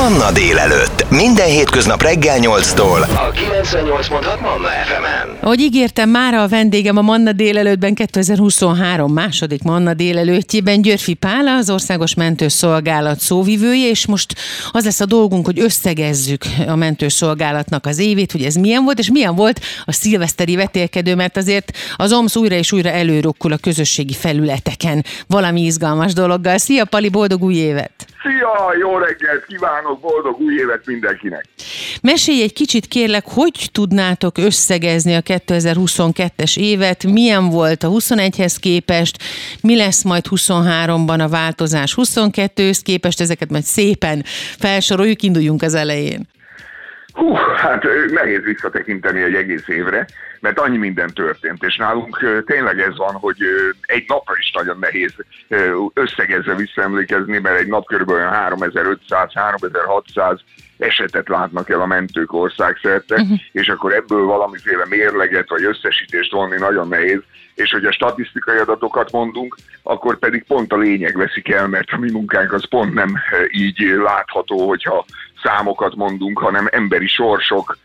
Manna délelőtt. Minden hétköznap reggel 8-tól. A 98.6 Manna FM-en. Ahogy ígértem, már a vendégem a Manna délelőttben 2023 második Manna délelőttjében Györfi Pál, az Országos Mentőszolgálat szóvivője, és most az lesz a dolgunk, hogy összegezzük a mentőszolgálatnak az évét, hogy ez milyen volt, és milyen volt a szilveszteri vetélkedő, mert azért az OMSZ újra és újra előrukkul a közösségi felületeken valami izgalmas dologgal. Szia Pali, boldog új évet! Szia, jó reggelt kívánok, boldog új évet mindenkinek! Mesélj egy kicsit kérlek, hogy tudnátok összegezni a 2022-es évet, milyen volt a 21-hez képest, mi lesz majd 23-ban a változás 22-hez képest, ezeket majd szépen felsoroljuk, induljunk az elején. Hú, hát nehéz visszatekinteni egy egész évre, mert annyi minden történt, és nálunk tényleg ez van, hogy egy napra is nagyon nehéz összegezve visszaemlékezni, mert egy nap kb. 3500-3600 esetet látnak el a mentők országszerte, uh-huh. és akkor ebből valamiféle mérleget vagy összesítést vonni nagyon nehéz, és hogy a statisztikai adatokat mondunk, akkor pedig pont a lényeg veszik el, mert a mi munkánk az pont nem így látható, hogyha számokat mondunk, hanem emberi sorsok,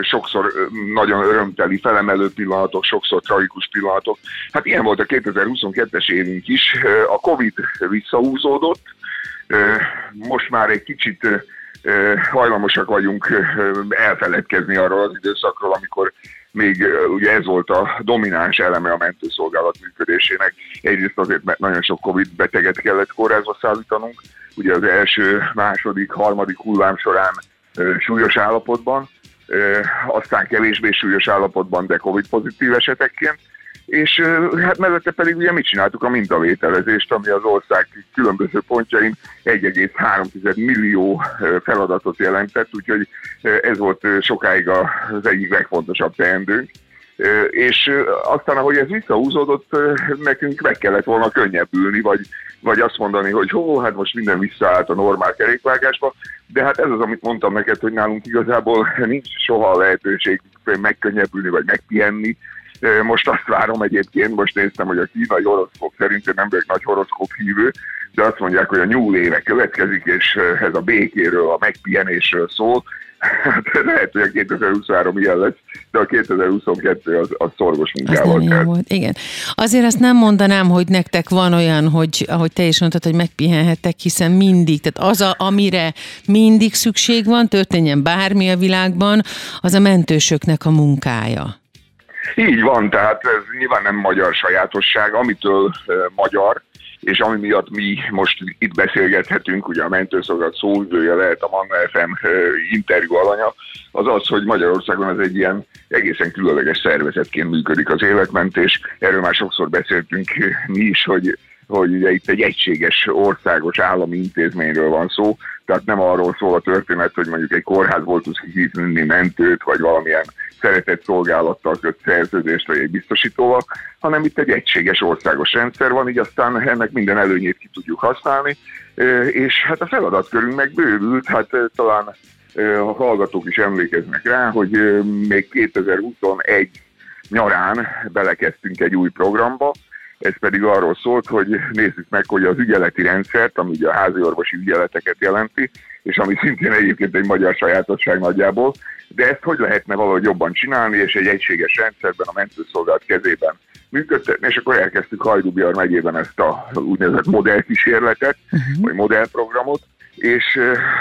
sokszor nagyon örömteli, felemelő pillanatok, sokszor tragikus pillanatok. Hát ilyen volt a 2022-es évünk is. A Covid visszahúzódott, most már egy kicsit hajlamosak vagyunk elfeledkezni arról az időszakról, amikor még ugye ez volt a domináns eleme a mentőszolgálat működésének. Egyrészt azért, mert nagyon sok Covid beteget kellett kórházba szállítanunk, ugye az első, második, harmadik hullám során súlyos állapotban, aztán kevésbé súlyos állapotban, de Covid pozitív esetekként, és hát mellette pedig ugye mit csináltuk a mintavételezést, ami az ország különböző pontjain 1,3 millió feladatot jelentett, úgyhogy ez volt sokáig az egyik legfontosabb teendőnk. És aztán, ahogy ez visszahúzódott, nekünk meg kellett volna könnyebbülni, vagy, vagy azt mondani, hogy hó, hát most minden visszaállt a normál kerékvágásba, de hát ez az, amit mondtam neked, hogy nálunk igazából nincs soha lehetőség megkönnyebbülni, vagy megpihenni, most azt várom egyébként, most néztem, hogy a kínai horoszkóp szerint én nem vagyok nagy horoszkóp hívő, de azt mondják, hogy a nyúl éve következik, és ez a békéről, a megpihenésről szól. Hát lehet, hogy a 2023 ilyen lesz, de a 2022 az, az szorgos munkával az volt. Igen. Azért azt nem mondanám, hogy nektek van olyan, hogy ahogy te is mondtad, hogy megpihenhettek, hiszen mindig, tehát az, a, amire mindig szükség van, történjen bármi a világban, az a mentősöknek a munkája. Így van, tehát ez nyilván nem magyar sajátosság, amitől magyar, és ami miatt mi most itt beszélgethetünk, ugye a mentőszolgálat szóvivője lehet a Manna FM interjú alanya, az az, hogy Magyarországon az egy ilyen egészen különleges szervezetként működik az életmentés. Erről már sokszor beszéltünk mi is, hogy hogy ugye itt egy egységes országos állami intézményről van szó, tehát nem arról szól a történet, hogy mondjuk egy kórházból tudsz kihívni mentőt, vagy valamilyen szeretett szolgálattal köt szerződést, vagy egy biztosítóval, hanem itt egy egységes országos rendszer van, így aztán ennek minden előnyét ki tudjuk használni, és hát a feladatkörünk meg bővült, hát talán a hallgatók is emlékeznek rá, hogy még 2021 nyarán belekezdtünk egy új programba, ez pedig arról szólt, hogy nézzük meg, hogy az ügyeleti rendszert, ami ugye a házi orvosi ügyeleteket jelenti, és ami szintén egyébként egy magyar sajátosság nagyjából, de ezt hogy lehetne valahogy jobban csinálni, és egy egységes rendszerben a mentőszolgálat kezében működtetni, és akkor elkezdtük Hajdubjar megyében ezt a úgynevezett modellkísérletet, uh-huh. vagy modellprogramot, és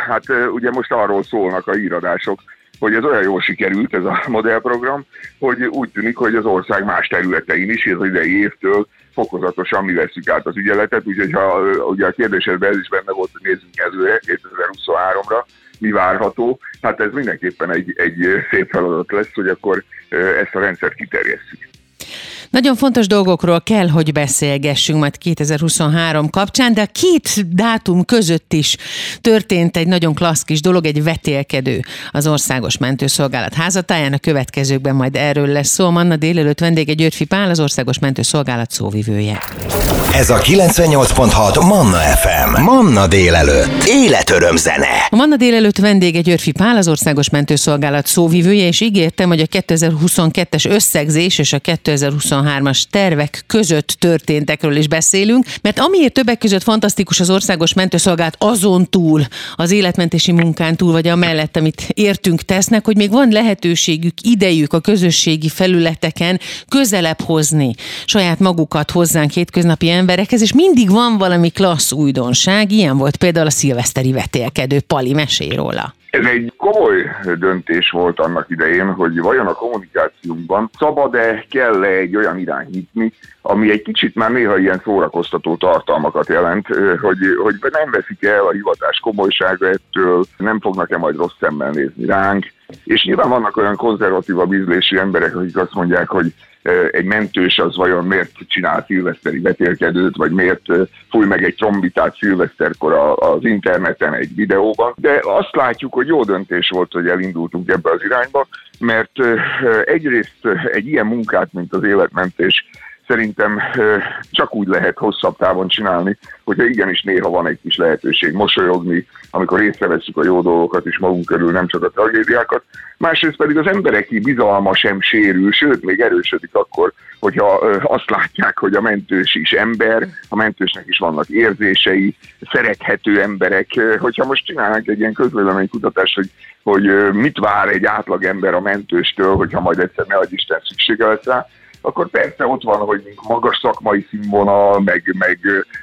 hát ugye most arról szólnak a íradások, hogy ez olyan jól sikerült ez a modellprogram, hogy úgy tűnik, hogy az ország más területein is, ez az idei évtől fokozatosan mi veszük át az ügyeletet, úgyhogy ha ugye a kérdésedben ez is benne volt, hogy nézzünk előre 2023-ra, mi várható, hát ez mindenképpen egy, egy szép feladat lesz, hogy akkor ezt a rendszert kiterjesszük. Nagyon fontos dolgokról kell, hogy beszélgessünk majd 2023 kapcsán, de a két dátum között is történt egy nagyon klassz kis dolog, egy vetélkedő az Országos Mentőszolgálat házatáján. A következőkben majd erről lesz szó. Manna délelőtt vendége Györfi Pál, az Országos Mentőszolgálat szóvivője. Ez a 98.6 Manna FM. Manna délelőtt. Életöröm zene. A Manna délelőtt vendége Györfi Pál, az Országos Mentőszolgálat szóvivője, és ígértem, hogy a 2022-es összegzés és a 2023 2023-as tervek között történtekről is beszélünk, mert amiért többek között fantasztikus az országos mentőszolgálat azon túl, az életmentési munkán túl, vagy amellett, amit értünk tesznek, hogy még van lehetőségük, idejük a közösségi felületeken közelebb hozni saját magukat hozzánk hétköznapi emberekhez, és mindig van valami klassz újdonság, ilyen volt például a szilveszteri vetélkedő, Pali, mesélj róla. Ez egy komoly döntés volt annak idején, hogy vajon a kommunikációnkban szabad-e, kell-e egy olyan irány nyitni, ami egy kicsit már néha ilyen szórakoztató tartalmakat jelent, hogy, hogy nem veszik el a hivatás komolysága ettől, nem fognak-e majd rossz szemmel nézni ránk, és nyilván vannak olyan konzervatívabb ízlésű emberek, akik azt mondják, hogy egy mentős az vajon miért csinál szilveszteri vetélkedőt, vagy miért fúj meg egy trombitát szilveszterkor az interneten egy videóban. De azt látjuk, hogy jó döntés volt, hogy elindultunk ebbe az irányba, mert egyrészt egy ilyen munkát, mint az életmentés, szerintem csak úgy lehet hosszabb távon csinálni, hogyha igenis néha van egy kis lehetőség mosolyogni, amikor észreveszünk a jó dolgokat is magunk körül, nem csak a tragédiákat. Másrészt pedig az embereki bizalma sem sérül, sőt, még erősödik akkor, hogyha azt látják, hogy a mentős is ember, a mentősnek is vannak érzései, szerethető emberek. Hogyha most csinálnánk egy ilyen közvéleménykutatást, hogy, hogy mit vár egy átlag ember a mentőstől, hogyha majd egyszer ne Isten szüksége lesz rá, akkor persze ott van, hogy magas szakmai színvonal, meg, meg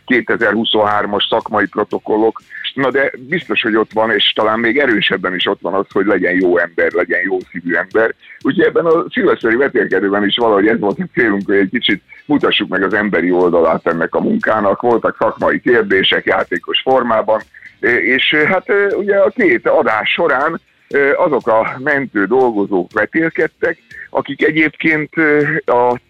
2023-as szakmai protokollok, na de biztos, hogy ott van, és talán még erősebben is ott van az, hogy legyen jó ember, legyen jó szívű ember. Úgyhogy ebben a szilveszteri vetélkedőben is valahogy ez volt a célunk, hogy egy kicsit mutassuk meg az emberi oldalát ennek a munkának. Voltak szakmai kérdések játékos formában, és hát ugye a két adás során azok a mentő dolgozók vetélkedtek, akik egyébként a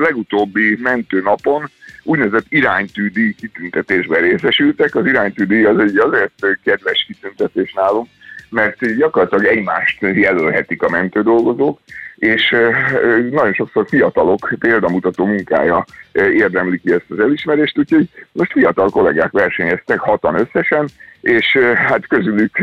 legutóbbi mentőnapon úgynevezett iránytűdíj kitüntetésben részesültek. Az iránytűdíj az egy azért kedves kitüntetés nálunk, mert gyakorlatilag egymást jelölhetik a mentődolgozók, és nagyon sokszor fiatalok példamutató munkája érdemli ki ezt az elismerést, úgyhogy most fiatal kollégák versenyeztek, hatan összesen, és hát közülük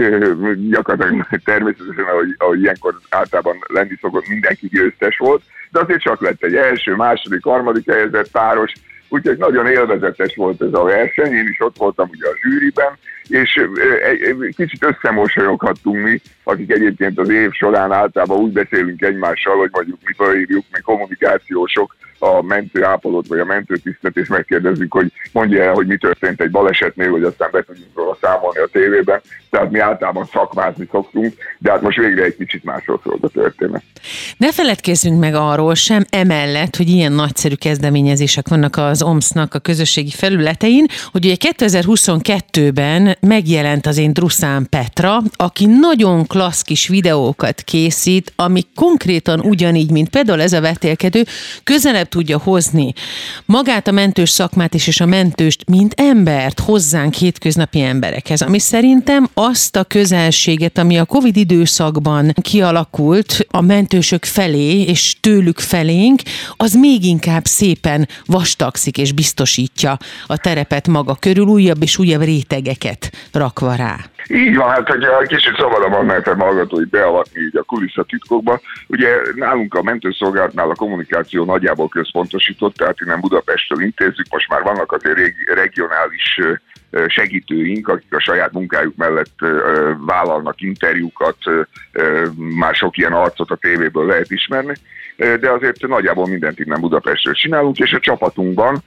gyakorlatilag természetesen, ahogy, ahogy ilyenkor általában lenni szokott, mindenki győztes volt, de azért csak lett egy első, második, harmadik helyezett páros, úgyhogy nagyon élvezetes volt ez a verseny, én is ott voltam ugye a zsűriben, és egy kicsit összemosolyoghattunk mi, akik egyébként az év során általában úgy beszélünk egymással, hogy mondjuk mi felhívjuk, mi kommunikációsok, a mentőápolót vagy a mentőtisztet, és megkérdezzük, hogy mondja el, hogy mi történt egy balesetnél, hogy aztán be tudjunk róla számolni a tévében. Tehát mi általában szakmázni szoktunk, de hát most végre egy kicsit másról szólt a történet. Ne feledkezzünk meg arról sem emellett, hogy ilyen nagyszerű kezdeményezések vannak az OMSZ-nak a közösségi felületein, hogy ugye 2022-ben megjelent az én Druszán Petra, aki nagyon klassz kis videókat készít, ami konkrétan ugyanígy, mint például ez a vetélkedő, közelebb tudja hozni magát a mentős szakmát is, és a mentőst, mint embert hozzánk hétköznapi emberekhez, ami szerintem azt a közelséget, ami a Covid időszakban kialakult a mentősök felé, és tőlük felénk, az még inkább szépen vastagszik és biztosítja a terepet maga körül, újabb és újabb rétegeket rakva rá. Így van, hát hogy kicsit szabadabban mehetem hallgatói beavatni így a kulisszatitkokba. Ugye nálunk a mentőszolgálatnál a kommunikáció nagyjából központosított, tehát innen Budapestről intézzük, most már vannak azért regionális segítőink, akik a saját munkájuk mellett vállalnak interjúkat, már sok ilyen arcot a tévéből lehet ismerni, de azért nagyjából mindent innen Budapestről csinálunk, és a csapatunkban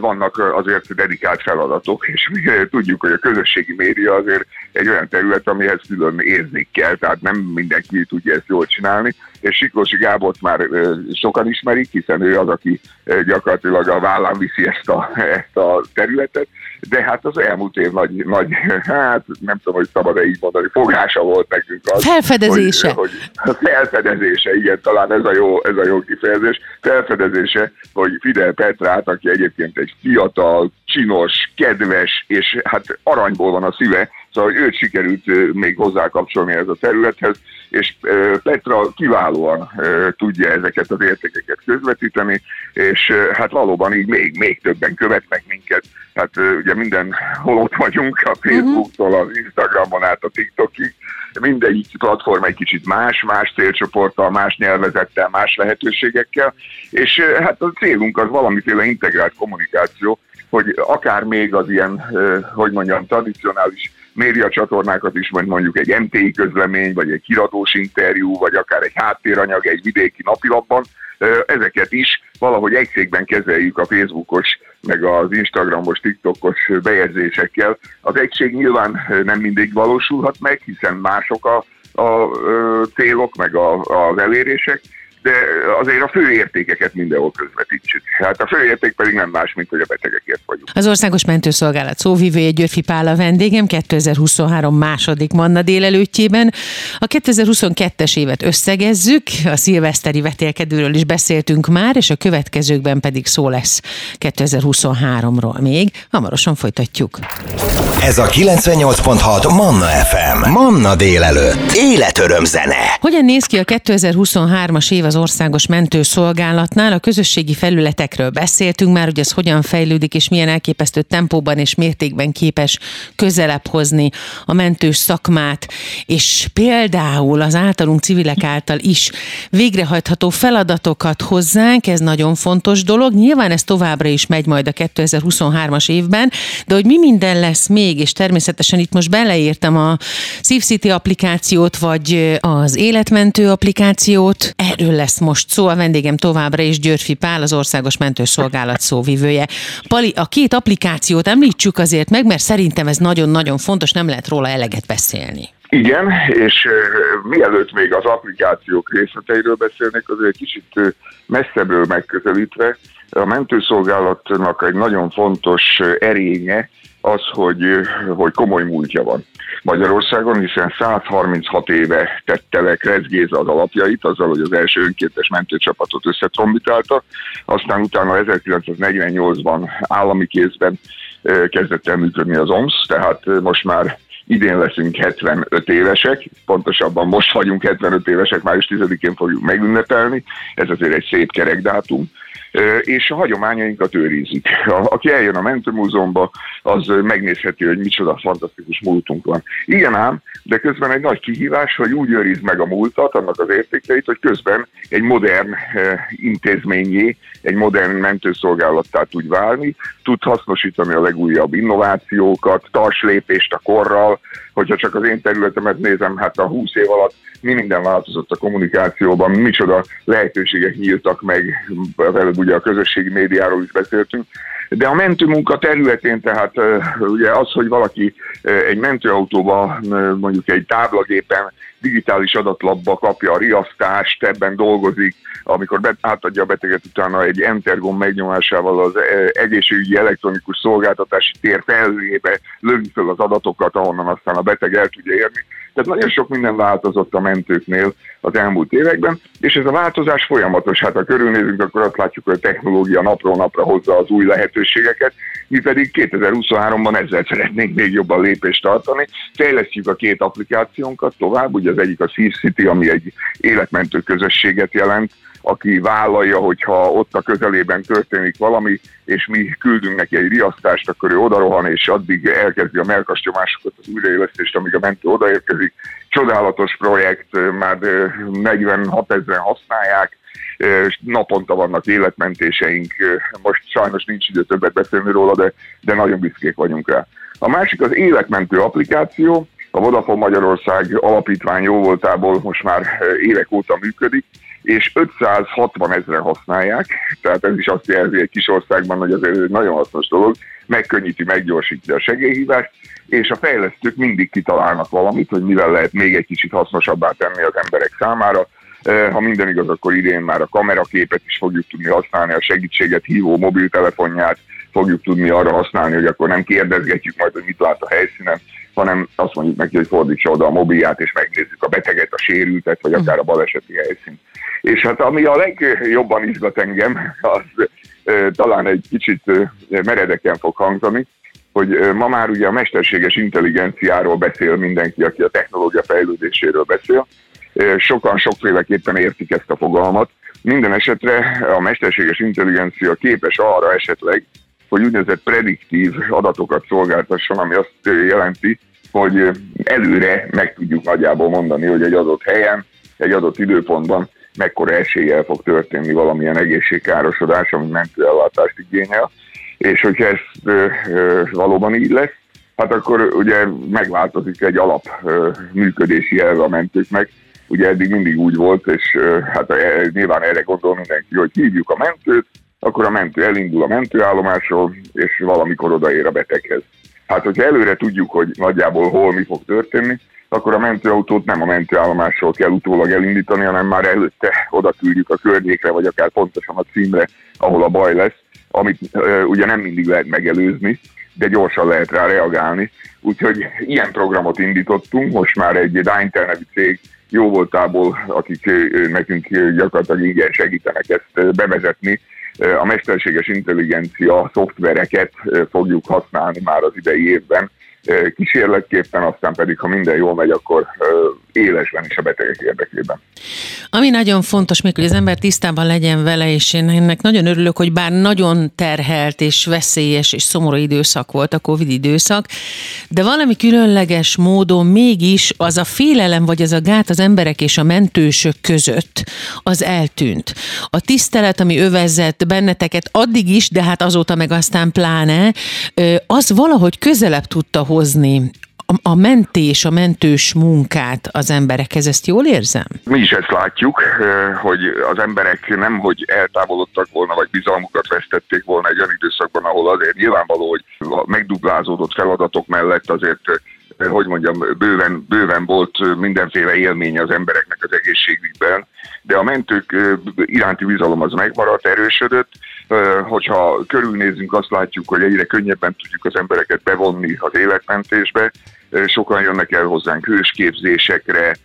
vannak azért dedikált feladatok, és mi tudjuk, hogy a közösségi média azért egy olyan terület, amihez külön érzék kell, tehát nem mindenki tudja ezt jól csinálni, és Siklósi Gábort már sokan ismerik, hiszen ő az, aki gyakorlatilag a vállán viszi ezt a, ezt a területet, de hát az elmúlt év nagy, nagy hát nem tudom, hogy szabad-e így mondani, fogása volt nekünk az. Felfedezése. Hogy, hogy felfedezése, igen, talán ez a jó, ez a jó kifejezés. Felfedezése, hogy Fidel Petrát, aki egyébként egy fiatal, csinos, kedves, és hát aranyból van a szíve, Szóval, hogy őt sikerült még hozzákapcsolni ez a területhez, és Petra kiválóan tudja ezeket az értékeket közvetíteni, és hát valóban így még, még többen követnek minket. Hát ugye minden ott vagyunk, a Facebooktól az Instagramon át a TikTokig, mindegyik platform egy kicsit más, más célcsoporttal, más nyelvezettel, más lehetőségekkel, és hát a célunk az valamiféle integrált kommunikáció, hogy akár még az ilyen, hogy mondjam, tradicionális média csatornákat is, vagy mondjuk egy MTI közlemény, vagy egy kiradós interjú, vagy akár egy háttéranyag egy vidéki napilapban, ezeket is valahogy egy székben kezeljük a Facebookos, meg az Instagramos, TikTokos bejegyzésekkel. Az egység nyilván nem mindig valósulhat meg, hiszen mások a, a célok, meg a, az elérések, de azért a fő értékeket mindenhol közvetítsük. Hát a fő érték pedig nem más, mint hogy a betegekért vagyunk. Az Országos Mentőszolgálat szóvivője Györfi Pál a vendégem 2023 második manna délelőttjében. A 2022-es évet összegezzük, a szilveszteri vetélkedőről is beszéltünk már, és a következőkben pedig szó lesz 2023-ról még. Hamarosan folytatjuk. Ez a 98.6 Manna FM. Manna délelőtt. Életöröm zene. Hogyan néz ki a 2023-as év az az Országos Mentőszolgálatnál. A közösségi felületekről beszéltünk már, hogy ez hogyan fejlődik, és milyen elképesztő tempóban és mértékben képes közelebb hozni a mentős szakmát, és például az általunk civilek által is végrehajtható feladatokat hozzánk, ez nagyon fontos dolog. Nyilván ez továbbra is megy majd a 2023-as évben, de hogy mi minden lesz még, és természetesen itt most beleírtam a SafeCity applikációt, vagy az életmentő applikációt, erről lesz most szó. A vendégem továbbra is Györfi Pál, az Országos Mentőszolgálat szóvivője. Pali, a két applikációt említsük azért meg, mert szerintem ez nagyon-nagyon fontos, nem lehet róla eleget beszélni. Igen, és mielőtt még az applikációk részleteiről beszélnék, azért egy kicsit messzebbről megközelítve, a mentőszolgálatnak egy nagyon fontos erénye az, hogy, hogy komoly múltja van. Magyarországon, hiszen 136 éve tette le Kreszgéza az alapjait, azzal, hogy az első önkéntes mentőcsapatot összetrombitálta, aztán utána 1948-ban állami kézben kezdett el működni az OMS, tehát most már idén leszünk 75 évesek, pontosabban most vagyunk 75 évesek, május 10-én fogjuk megünnepelni, ez azért egy szép kerekdátum, és a hagyományainkat őrizik. Aki eljön a Mentőmúzeumba, az megnézheti, hogy micsoda fantasztikus múltunk van. Igen ám, de közben egy nagy kihívás, hogy úgy őriz meg a múltat, annak az értékeit, hogy közben egy modern intézményé, egy modern mentőszolgálattá tud válni, tud hasznosítani a legújabb innovációkat, tars lépést a korral, hogyha csak az én területemet nézem, hát a 20 év alatt mi minden változott a kommunikációban, micsoda lehetőségek nyíltak meg, veled ugye a közösségi médiáról is beszéltünk, de a mentőmunka területén tehát ugye az, hogy valaki egy mentőautóba mondjuk egy táblagépen digitális adatlapba kapja a riasztást, ebben dolgozik, amikor átadja a beteget utána egy Entergon megnyomásával az egészségügyi elektronikus szolgáltatási tér felvébe lövi fel az adatokat, ahonnan aztán a beteg el tudja érni. Tehát nagyon sok minden változott a mentőknél az elmúlt években, és ez a változás folyamatos. Hát ha körülnézünk, akkor azt látjuk, hogy a technológia napról napra hozza az új lehetőségeket, mi pedig 2023-ban ezzel szeretnénk még jobban lépést tartani. Fejlesztjük a két applikációnkat tovább, ugye az egyik a Sea City, ami egy életmentő közösséget jelent, aki vállalja, hogyha ott a közelében történik valami, és mi küldünk neki egy riasztást, akkor ő odarohan, és addig elkezdi a melkastomásokat, az újraélesztést, amíg a mentő odaérkezik. Csodálatos projekt, már 46 ezeren használják, naponta vannak életmentéseink, most sajnos nincs idő többet beszélni róla, de, de nagyon büszkék vagyunk rá. A másik az életmentő applikáció, a Vodafone Magyarország alapítvány jó voltából most már évek óta működik, és 560 ezeren használják, tehát ez is azt jelzi egy kis országban, hogy azért egy nagyon hasznos dolog, megkönnyíti, meggyorsítja a segélyhívást, és a fejlesztők mindig kitalálnak valamit, hogy mivel lehet még egy kicsit hasznosabbá tenni az emberek számára. Ha minden igaz, akkor idén már a kameraképet is fogjuk tudni használni, a segítséget hívó mobiltelefonját fogjuk tudni arra használni, hogy akkor nem kérdezgetjük majd, hogy mit lát a helyszínen, hanem azt mondjuk neki, hogy fordítsa oda a mobilját, és megnézzük a beteget, a sérültet, vagy akár a baleseti helyszínt. És hát ami a legjobban izgat engem, az talán egy kicsit meredeken fog hangzani, hogy ma már ugye a mesterséges intelligenciáról beszél mindenki, aki a technológia fejlődéséről beszél. Sokan sokféleképpen értik ezt a fogalmat. Minden esetre a mesterséges intelligencia képes arra esetleg, hogy úgynevezett prediktív adatokat szolgáltasson, ami azt jelenti, hogy előre meg tudjuk nagyjából mondani, hogy egy adott helyen, egy adott időpontban mekkora eséllyel fog történni valamilyen egészségkárosodás, ami mentőellátást igényel, és hogyha ez valóban így lesz, hát akkor ugye megváltozik egy alap működési elve a mentőknek, ugye eddig mindig úgy volt, és hát e, nyilván erre gondol mindenki, hogy hívjuk a mentőt, akkor a mentő elindul a mentőállomásról, és valamikor odaér a beteghez. Hát, hogyha előre tudjuk, hogy nagyjából hol mi fog történni, akkor a mentőautót nem a mentőállomásról kell utólag elindítani, hanem már előtte oda küldjük a környékre, vagy akár pontosan a címre, ahol a baj lesz, amit uh, ugye nem mindig lehet megelőzni, de gyorsan lehet rá reagálni. Úgyhogy ilyen programot indítottunk, most már egy Dynter nevű cég jó voltából, akik nekünk gyakorlatilag ingyen segítenek ezt bevezetni, a mesterséges intelligencia szoftvereket fogjuk használni már az idei évben, kísérletképpen, aztán pedig, ha minden jól megy, akkor élesben is a betegek érdekében. Ami nagyon fontos még, hogy az ember tisztában legyen vele, és én ennek nagyon örülök, hogy bár nagyon terhelt és veszélyes és szomorú időszak volt a Covid időszak, de valami különleges módon mégis az a félelem, vagy az a gát az emberek és a mentősök között az eltűnt. A tisztelet, ami övezett benneteket addig is, de hát azóta meg aztán pláne, az valahogy közelebb tudta hozni a, mentés, a mentős munkát az emberekhez, ezt jól érzem? Mi is ezt látjuk, hogy az emberek nem, hogy eltávolodtak volna, vagy bizalmukat vesztették volna egy olyan időszakban, ahol azért nyilvánvaló, hogy a megduplázódott feladatok mellett azért hogy mondjam, bőven, bőven volt mindenféle élmény az embereknek az egészségügyben, de a mentők iránti bizalom az megmaradt, erősödött. Hogyha körülnézünk, azt látjuk, hogy egyre könnyebben tudjuk az embereket bevonni az életmentésbe. Sokan jönnek el hozzánk hősképzésekre,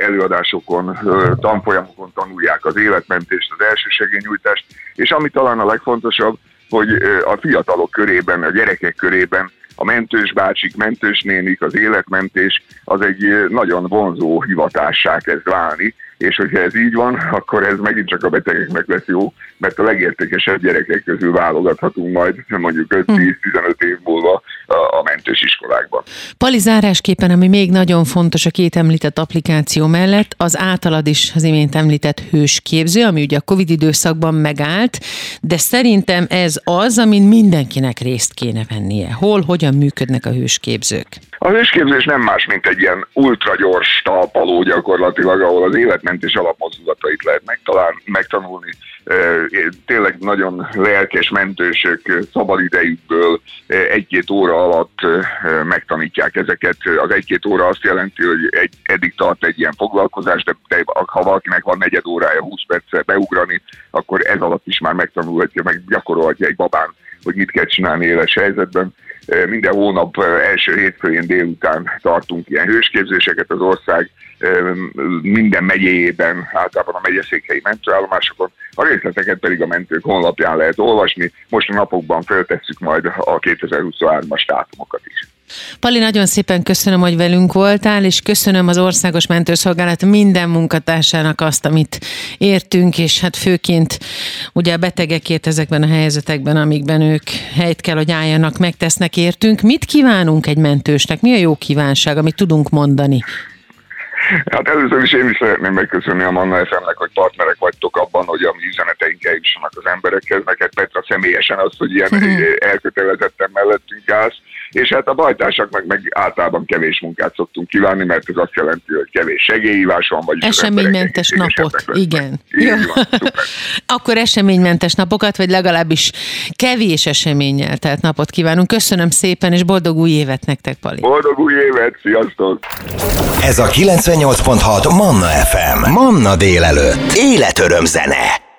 előadásokon, tanfolyamokon tanulják az életmentést, az elsősegélynyújtást, és ami talán a legfontosabb, hogy a fiatalok körében, a gyerekek körében a mentős bácsik, mentős nénik, az életmentés az egy nagyon vonzó hivatássá kezd válni, és hogyha ez így van, akkor ez megint csak a betegeknek lesz jó, mert a legértékesebb gyerekek közül válogathatunk majd mondjuk 5-10-15 év múlva a mentős iskolákban. Pali zárásképpen, ami még nagyon fontos a két említett applikáció mellett, az általad is az imént említett hősképző, ami ugye a Covid időszakban megállt, de szerintem ez az, amin mindenkinek részt kéne vennie. Hol, hogyan működnek a hősképzők? A hősképzés nem más, mint egy ilyen ultragyors talpaló gyakorlatilag, ahol az életmentés alapmozdulatait lehet megtalálni, megtanulni. Tényleg nagyon lelkes mentősök szabadidejükből egy-két óra alatt megtanítják ezeket. Az egy-két óra azt jelenti, hogy egy, eddig tart egy ilyen foglalkozás, de, de ha valakinek van negyed órája 20 perccel beugrani, akkor ez alatt is már megtanulhatja, meg gyakorolhatja egy babán, hogy mit kell csinálni éles helyzetben minden hónap első hétfőjén délután tartunk ilyen hősképzéseket az ország minden megyéjében, általában a megyeszékhelyi mentőállomásokon. A részleteket pedig a mentők honlapján lehet olvasni. Most a napokban feltesszük majd a 2023-as dátumokat is. Pali, nagyon szépen köszönöm, hogy velünk voltál, és köszönöm az Országos Mentőszolgálat minden munkatársának azt, amit értünk, és hát főként ugye a betegekért ezekben a helyzetekben, amikben ők helyt kell, hogy álljanak, megtesznek értünk. Mit kívánunk egy mentősnek? Mi a jó kívánság, amit tudunk mondani? Hát először is én is szeretném megköszönni a Manna FM-nek, hogy partnerek vagytok abban, hogy a mi üzeneteink eljussanak az emberekhez. Neked Petra személyesen az, hogy ilyen mhm. elkötelezetten mellettünk állsz és hát a bajtársaknak meg általában kevés munkát szoktunk kívánni, mert ez azt jelenti, hogy kevés segélyhívás van, vagy Eseménymentes napot, igen. Jó. Van, Akkor eseménymentes napokat, vagy legalábbis kevés eseménnyel telt napot kívánunk. Köszönöm szépen, és boldog új évet nektek, Pali. Boldog új évet, sziasztok! Ez a 98.6 Manna FM. Manna délelőtt. Életöröm zene.